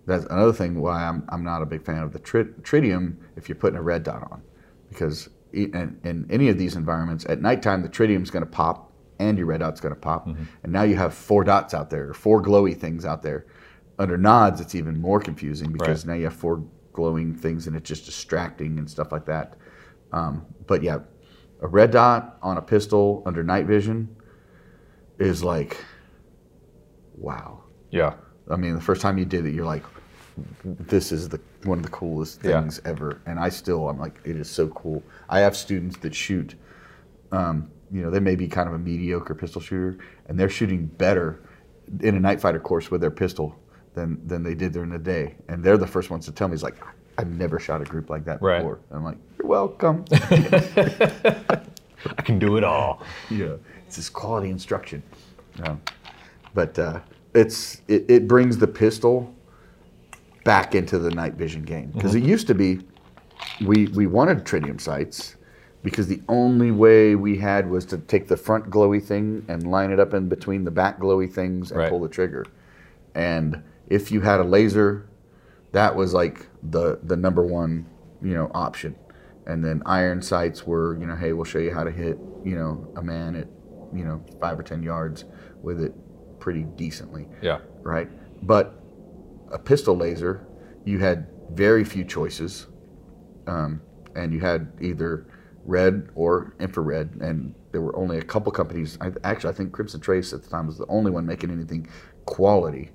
That's another thing why I'm, I'm not a big fan of the tri- tritium if you're putting a red dot on, because in, in any of these environments at nighttime the tritium's going to pop and your red dot's going to pop, and now you have four dots out there, or four glowy things out there. Under nods, it's even more confusing because now you have four glowing things and it's just distracting and stuff like that. Um, but yeah, a red dot on a pistol under night vision is like, wow. Yeah. I mean, the first time you did it, you're like, this is the one of the coolest Yeah. things ever. And I still, I'm like, it is so cool. I have students that shoot, um, you know, they may be kind of a mediocre pistol shooter, and they're shooting better in a night fighter course with their pistol than than they did during the day. And they're the first ones to tell me, "It's like I've never shot a group like that Right. before." And I'm like, "You're welcome." I can do it all. yeah, it's this quality instruction. Um, but uh, it's it, it brings the pistol back into the night vision game because it mm-hmm. used to be we we wanted tritium sights because the only way we had was to take the front glowy thing and line it up in between the back glowy things and Right. pull the trigger. And if you had a laser, that was like the the number one you know option. And then iron sights were you know hey we'll show you how to hit you know a man at you know five or ten yards with it pretty decently Yeah. right? But a pistol laser, you had very few choices, um, and you had either red or infrared, and there were only a couple companies. I, actually, I think Crimson Trace at the time was the only one making anything quality,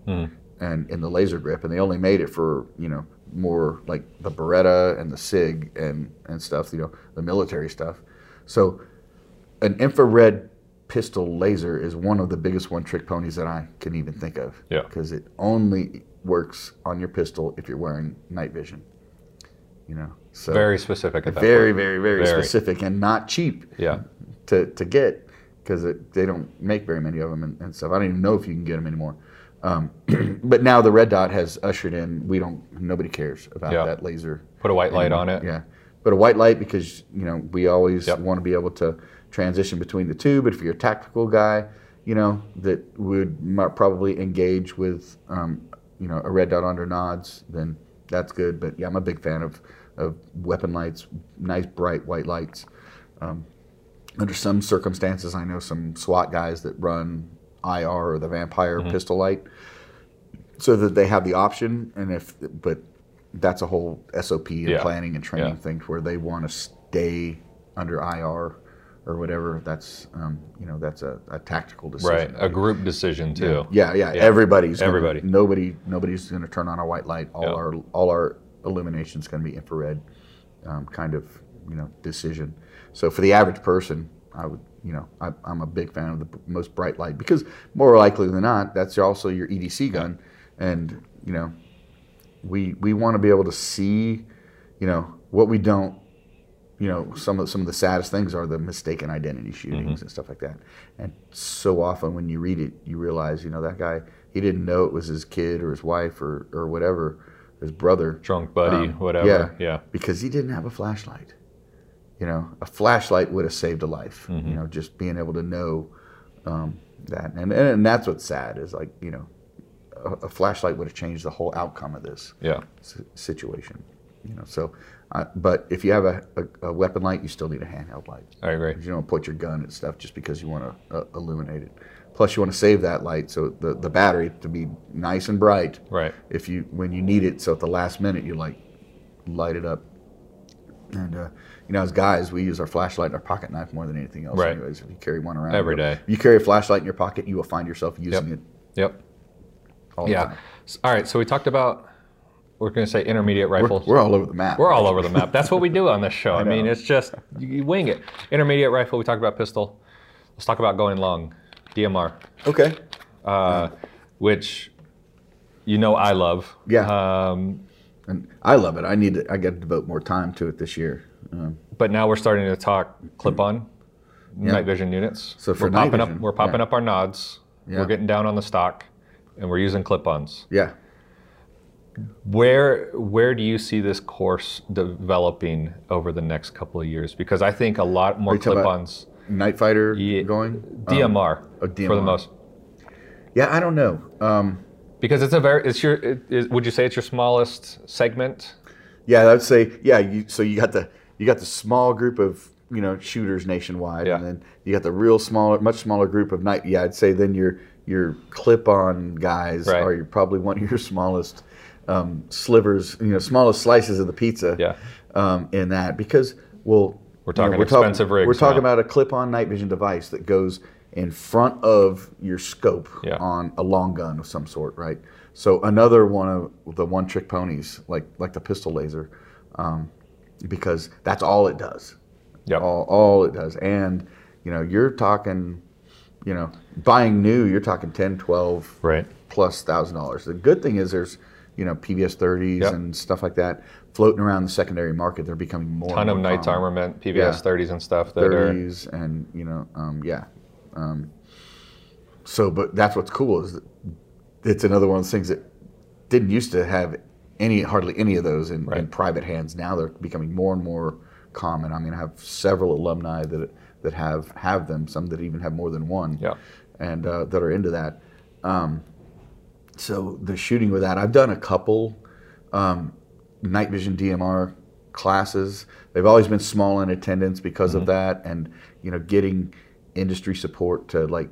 and in the laser grip, and they only made it for you know more like the Beretta and the Sig and and stuff, you know, the military stuff. So an infrared pistol laser is one of the biggest one trick ponies that I can even think of. Yeah. Because it only works on your pistol if you're wearing night vision. You know. So Very specific at that very, point. very, very, Very. specific and not cheap Yeah. to, to get because they don't make very many of them and, and, stuff. I don't even know if you can get them anymore. Um, but now the red dot has ushered in. We don't. Nobody cares about Yeah. that laser. Put a white light on it. Yeah, but a white light because you know we always Yep. want to be able to transition between the two. But if you're a tactical guy, you know that would probably engage with um, you know a red dot under nods, then that's good. But yeah, I'm a big fan of of weapon lights, nice bright white lights. Um, under some circumstances, I know some SWAT guys that run IR or the Vampire Mm-hmm. pistol light, so that they have the option. And if, but that's a whole SOP and Yeah. planning and training Yeah. thing where they want to stay under IR or whatever. That's um, you know that's a, a tactical decision. Right. A group decision too. Yeah, yeah. Yeah. Everybody's gonna- Everybody. nobody, nobody's going to turn on a white light. All Yeah. our all our illumination's going to be infrared, um, kind of you know decision. So for the average person, I would you know I, I'm a big fan of the most bright light because more likely than not, that's also your EDC gun, and you know we we want to be able to see, you know what we don't you know, some of some of the saddest things are the mistaken identity shootings and stuff like that. And so often when you read it, you realize, you know, that guy he didn't know it was his kid or his wife or or whatever, his brother, Drunk buddy, Um, whatever. yeah. Yeah. because he didn't have a flashlight. You know, a flashlight would have saved a life. Mm-hmm. You know, just being able to know um, that, and, and and that's what's sad is like you know, a, a flashlight would have changed the whole outcome of this Yeah. si- situation. You know, so, uh, but if you have a, a, a weapon light, you still need a handheld light. I agree. You don't put your gun and stuff just because you want to uh, illuminate it. Plus, you want to save that light so the, the battery to be nice and bright. Right. If you when you need it, so at the last minute you like light it up. And uh, you know, as guys, we use our flashlight and our pocket knife more than anything else. Right. Anyways, if you carry one around every day, you- if you carry a flashlight in your pocket, you will find yourself using Yep. it Yep. all the Yeah. All right. So we talked about. We're going to say intermediate We're, rifles. we're all over the map. We're all over the map. That's what we do on this show. I, mean, it's just you, wing it. Intermediate rifle. We talked about pistol. Let's talk about going long. DMR, okay. uh, which you know I love. Yeah. Um, And I love it. I need to. I got to devote more time to it this year. Um, but now we're starting to talk clip-on night vision units. So for we're night popping up, vision, we're popping yeah. up our nods. Yeah. We're getting down on the stock, and we're using clip-ons. yeah. Where where do you see this course developing over the next couple of years? Because I think a lot more you talking about clip-ons. Night fighter Yeah, going. DMR, oh, for the most. Yeah, I don't know. Um, Because it's a very, it's your, it, is, would you say it's your smallest segment? yeah, I would say yeah. You, so you got the you got the small group of you know shooters nationwide, Yeah. and then you got the real smaller, much smaller group of night. Yeah, I'd say then your your clip-on guys Right. are probably one of your smallest um, slivers, you know, smallest slices of the pizza. Yeah. Um, in that because well, We're you know, talking talk- expensive rigs We're talking now. about a clip-on night vision device that goes in front of your scope Yeah. on a long gun of some sort, right? So another one of the one-trick ponies, like like the pistol laser, um, because that's all it does. Yep. All, all it does, and you know, you're talking, you know, buying new, you're talking 10, 12 Right. plus thousand dollars. The good thing is there's, you know, PVS 30s Yep. and stuff like that floating around the secondary market. They're becoming more. Ton and of Knights common. armament, PVS Yeah. 30s and stuff that are, 30s and you know um, yeah um, so but that's what's cool is that it's another one of those things that didn't used to have any hardly any of those in, in private hands now they're becoming more and more common i mean i have several alumni that that have have them some that even have more than one Yeah. and uh, that are into that um, so the shooting with that i've done a couple um, night vision DMR classes. They've always been small in attendance because Mm-hmm. of that, and you know, getting industry support to like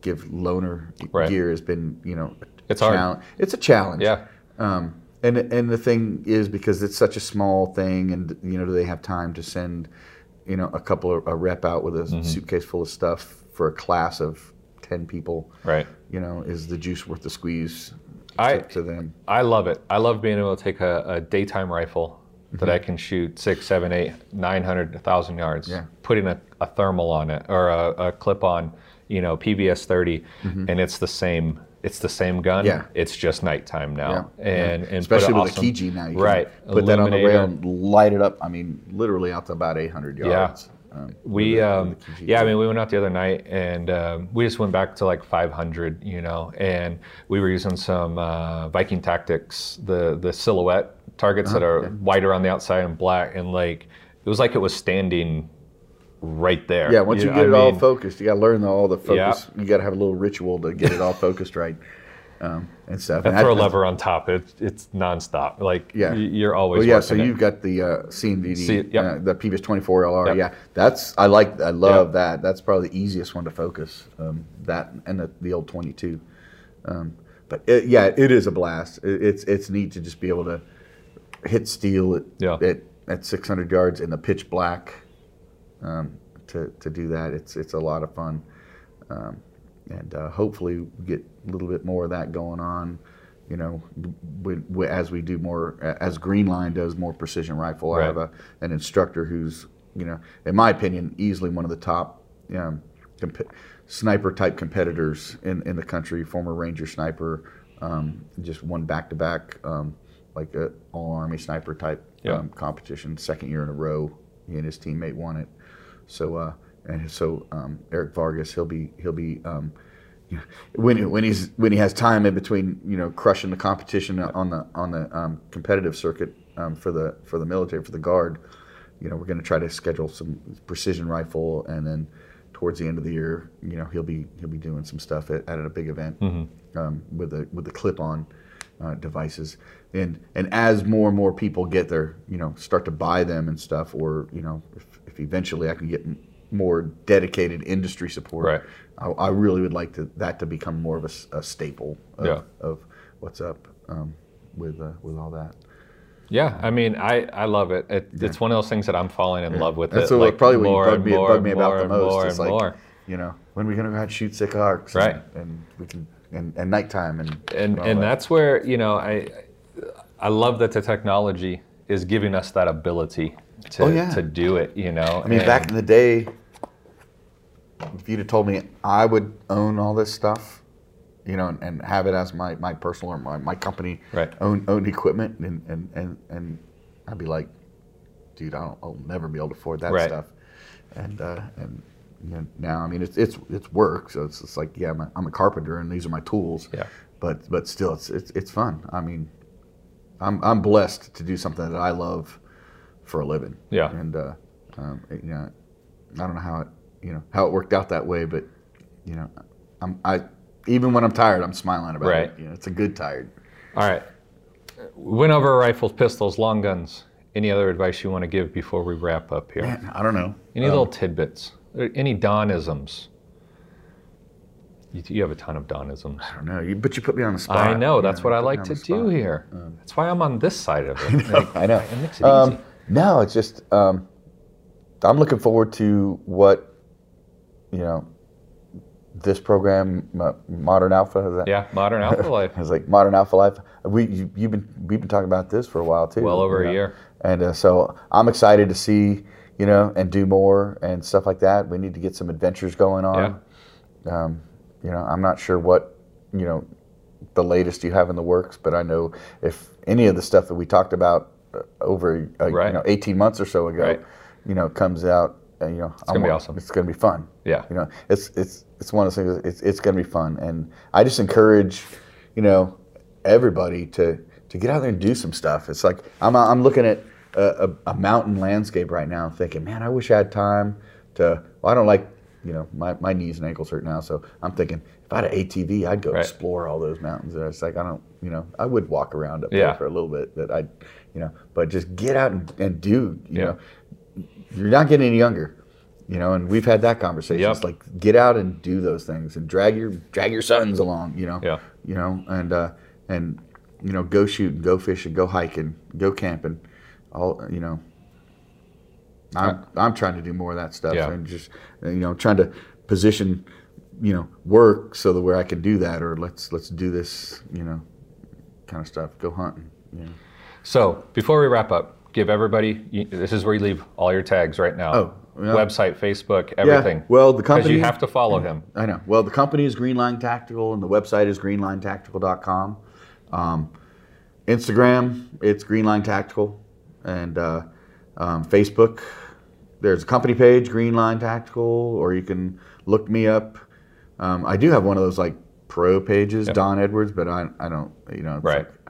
give loaner Right. gear has been you know a It's hard. challenge. It's a challenge. yeah. Um, and and the thing is because it's such a small thing, and you know, do they have time to send you know a couple of a rep out with a Mm-hmm. suitcase full of stuff for a class of ten people? Right. You know, is the juice worth the squeeze I- to, them? I love it. I love being able to take a, a daytime rifle that I can shoot six, seven, eight, nine hundred, a thousand yards. Yeah. Putting a, a thermal on it or a, a clip on, you know, PVS 30, and it's the same. It's the same gun. Mm-hmm. Yeah. It's just nighttime now, Yeah, and yeah. and especially with awesome- a Kiji now, you can right? Put that on the rail and light it up. I mean, literally out to about 800 yards. Yeah. yards. Um, We, the- um, with the QG. yeah, I mean, we went out the other night and um, we just went back to like 500, you know, and we were using some uh, Viking Tactics, the the silhouette targets that are whiter on the outside and black, and like it was like it was standing right there. Yeah, once you, know, get I it all mean, focused, you got to learn all the focus. Yeah. focus. You got to have a little ritual to get it all focused right, um, and stuff. and And throw a lever on top. It's it's nonstop. Like Yeah. you're always. Well, yeah. So it. you've got the uh, CNVD, C- yep. uh, the PVS 24 LR. Yep. Yeah, that's I like. I love that. That's probably the easiest one to focus. Um, that and the, the old 22. Um, but it, yeah, it is a blast. It, it's it's neat to just be able to hit steel at Yeah. at, at 600 yards in the pitch black. Um, to, to do that, it's it's a lot of fun, um, and uh, hopefully get a little bit more of that going on. You know, w- w- as we do more, as Greenline does more precision rifle. I have a, an instructor who's, you know, in my opinion, easily one of the top um, comp- sniper type competitors in, in the country. Former Ranger sniper, um, just won back to back, like a all Army sniper type um, competition, second year in a row. He and his teammate won it. So, uh, and so um, Eric Vargas, he'll be he'll be um, you know, when when he's when he has time in between, you know, crushing the competition on the on the um, competitive circuit um, for the for the military for the guard. You know, we're going to try to schedule some precision rifle, and then towards the end of the year, you know, he'll be he'll be doing some stuff at, at a big event um, with the with the clip-on uh, devices. And and as more and more people get their, you know, start to buy them and stuff, or you know, if, if eventually I can get more dedicated industry support, Right. I, I really would like to that to become more of a staple of, Yeah. of what's up um, with uh, with all that. Yeah, I mean, I, I love it. it It's one of those things that I'm falling in love with. That's it, like probably what bugged me, and me about more the and most. it's and like, more. you know, when are we gonna go out and shoot sick arcs? Right. And, and we can and, and nighttime and and all and that. that's where you know I I love that the technology is giving us that ability to Oh, yeah. to do it. You know, I mean, back in the day, if you'd have told me I would own all this stuff, you know, and, and have it as my, my personal or my, my company Right. own owned equipment, and, and, and, and I'd be like, dude, I don't, I'll never be able to afford that Right. stuff. And uh, and you know, now, I mean, it's it's it's work, so it's just like, yeah, I'm a, I'm a carpenter, and these are my tools. Yeah. But but still, it's it's it's fun. I mean, I'm I'm blessed to do something that I love for a living. Yeah. And uh, um, you know, I don't know how it you know how it worked out that way, but you know, I'm I even when I'm tired, I'm smiling about Right. it. You know, it's a good tired. all right, win over rifles, pistols, long guns. Any other advice you want to give before we wrap up here? Man, I don't know. Any Um, little tidbits? Any Donisms? You, you have a ton of Donisms. I don't know. You, but you put me on the spot. I know. That's you what I like to do here. That's why I'm on this side of it. Like, I know. It makes it Um, easy. no, it's just um, I'm looking forward to what you know this program, Modern Alpha. That, Yeah, modern alpha life. I was like Modern Alpha Life. We you, you've been we've been talking about this for a while too. Well over a know? year. and uh, so I'm excited to see you know and do more and stuff like that. We need to get some adventures going on. Um, you know, I'm not sure what you know the latest you have in the works, but I know if any of the stuff that we talked about uh, over uh, Right. you know 18 months or so ago, Right. you know, comes out, uh, Uh, you know, it's gonna be awesome. It's going to be fun. Yeah. You know, it's it's it's one of those things. It's it's going to be fun, and I just encourage, you know, everybody to to get out there and do some stuff. It's like I'm I'm looking at a, a, a mountain landscape right now, thinking, man, I wish I had time to. Well, I don't like, you know, my, my knees and ankles hurt now, so I'm thinking if I had an ATV, I'd go Right. explore all those mountains. And it's like I don't, you know, I would walk around up Yeah. there for a little bit, but I, you know, but just get out and, and do, you Yeah. know, you're not getting any younger. You know, and we've had that conversation. Yep. It's like get out and do those things and drag your drag your sons along. You know, Yeah. you know, and uh, and you know, go shoot and go fishing, go hiking, go camping. All you know, I'm I'm trying to do more of that stuff Yeah. and just you know trying to position you know work so that where I can do that or let's let's do this you know kind of stuff. Go hunting. You know. So before we wrap up, give everybody. You, this is where you leave all your tags right now. Oh, yeah. website, Facebook, everything. Yeah. Well, the company. because you have to follow him. I know. Well, the company is Greenline Tactical, and the website is greenlinetactical.com. Um, Instagram, it's Greenline Tactical, and uh, um, Facebook, there's a company page, Greenline Tactical, or you can look me up. Um, I do have one of those like pro pages, Don Edwards, but I I don't you know it's Right. like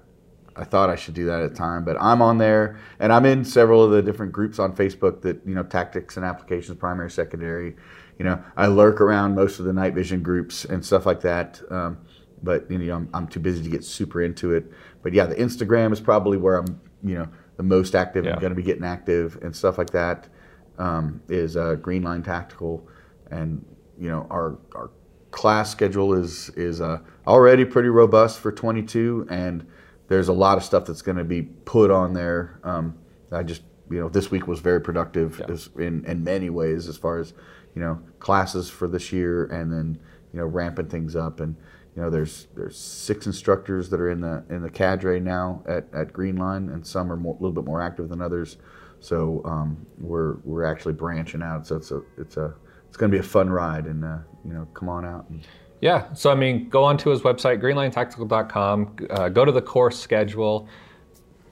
I thought I should do that at the time, but I'm on there, and I'm in several of the different groups on Facebook that you know tactics and applications, primary, secondary. You know, I lurk around most of the night vision groups and stuff like that. Um, but you know, I'm, I'm too busy to get super into it. But yeah, the Instagram is probably where I'm you know the most active. Yeah. I'm going to be getting active and stuff like that. Um, is uh, Greenline Tactical, and you know our our class schedule is is uh, already pretty robust for 22, and there's a lot of stuff that's going to be put on there. Um, I just you know this week was very productive as, in in many ways as far as you know classes for this year, and then you know ramping things up and. You know, there's there's six instructors that are in the in the cadre now at, at Greenline, and some are more, a little bit more active than others. So um, we're we're actually branching out. So it's a it's a it's going to be a fun ride, and uh, you know, come on out. And, Yeah. So I mean, go onto his website, greenlinetactical.com. Uh, go to the course schedule.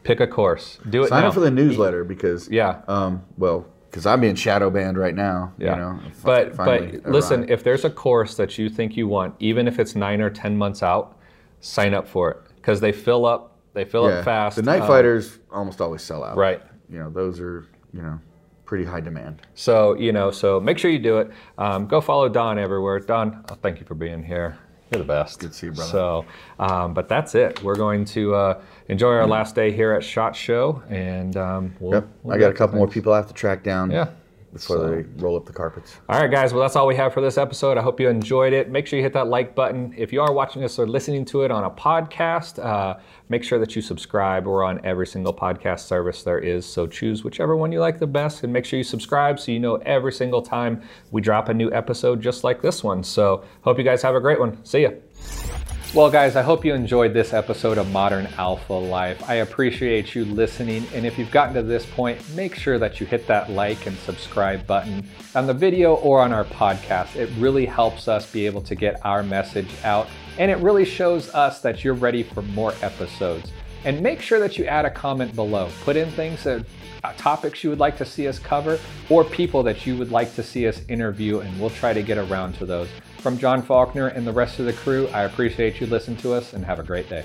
Pick a course. Do it sign now. up for the newsletter because Yeah. um, well, because I'm being shadow banned right now. Yeah. You know, but but listen, if there's a course that you think you want, even if it's nine or ten months out, sign up for it because they fill up. They fill yeah, up fast. the night Um, fighters almost always sell out. Right. You know, those are you know pretty high demand. So you know, so make sure you do it. Um, go follow Don everywhere. Don, oh, thank you for being here. You're the best. Good to see you, brother. So, um, but that's it. We're going to uh, enjoy our last day here at Shot Show, and um, we'll, Yep. we'll I got a couple more people I have to track down. Yeah. Before So- they roll up the carpets. All right, guys. Well, that's all we have for this episode. I hope you enjoyed it. Make sure you hit that like button. If you are watching us or listening to it on a podcast, uh, make sure that you subscribe. We're on every single podcast service there is. So choose whichever one you like the best and make sure you subscribe so you know every single time we drop a new episode just like this one. So hope you guys have a great one. See ya. Well, guys, I hope you enjoyed this episode of Modern Alpha Life. I appreciate you listening, and if you've gotten to this point, make sure that you hit that like and subscribe button on the video or on our podcast. It really helps us be able to get our message out, and it really shows us that you're ready for more episodes. And make sure that you add a comment below. Put in things that uh, topics you would like to see us cover or people that you would like to see us interview, and we'll try to get around to those. From Jon Faulkner and the rest of the crew, I appreciate you listening to us and have a great day.